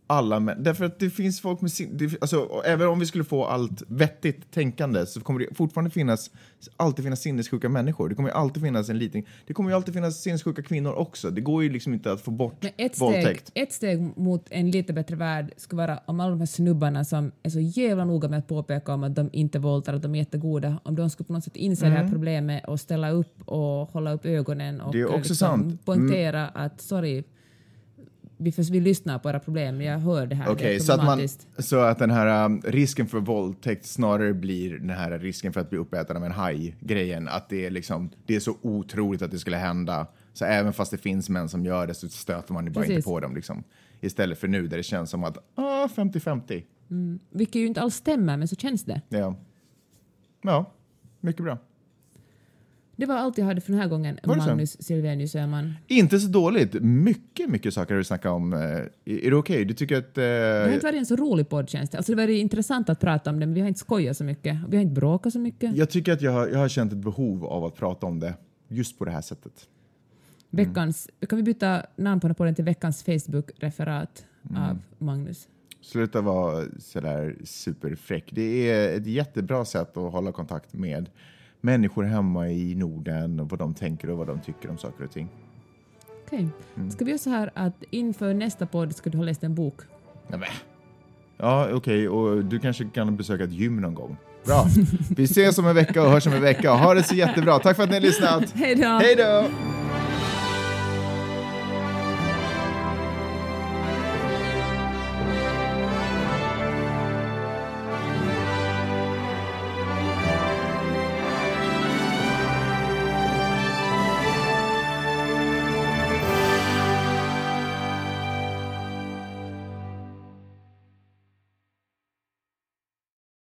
alla män. Därför att det finns folk med sin... Det, alltså, även om vi skulle få allt vettigt tänkande så kommer det fortfarande finnas, alltid finnas sinnessjuka människor. Det kommer ju alltid finnas en liten... Det kommer ju alltid finnas sinnessjuka kvinnor också. Det går ju liksom inte att få bort Men ett steg, våldtäkt. ett steg mot en lite bättre värld skulle vara om alla de här snubbarna som är så jävla noga med att påpeka om att de inte våldtar, att de är jättegoda, om de skulle på något sätt inse det här problemet och ställa upp och hålla upp ögonen och Mm. Det är också liksom sant. Mm. poängtera att sorry, vi, vi lyssnar på era problem, jag hör det här, Okej, är så, att man, så att den här um, risken för våldtäkt snarare blir den här risken för att bli uppäten av en haj-grejen. Att det är, liksom, det är så otroligt att det skulle hända. Så även fast det finns män som gör det så stöter man ju bara Precis. inte på dem. Liksom. Istället för nu där det känns som att ah, 50-50. Vilket ju inte alls stämmer, men så känns det. Ja. ja, mycket bra. Det var allt jag hade för den här gången, Var så? Magnus Silvenius Öhman. Inte så dåligt. Mycket, mycket saker att snacka om. Eh, Är det okej? Du tycker att... Det har Eh, inte varit en så rolig podd känns det. Alltså det var intressant att prata om det, men vi har inte skojat så mycket. Vi har inte bråkat så mycket. jag tycker att jag har, jag har känt ett behov av att prata om det just på det här sättet. Veckans, Kan vi byta namn på den podden till veckans Facebook-referat Mm. av Magnus? Sluta vara sådär superfräck. Det är ett jättebra sätt att hålla kontakt med människor hemma i Norden och vad de tänker och vad de tycker om saker och ting. Okej. Mm. Ska vi göra så här att inför nästa podd ska du ha läst en bok? Nämen. Ja, okej, och du kanske kan besöka ett gym någon gång. Bra. Vi ses om en vecka och hörs om en vecka. Ha det så jättebra. Tack för att ni har lyssnat. Hej då! Hej då!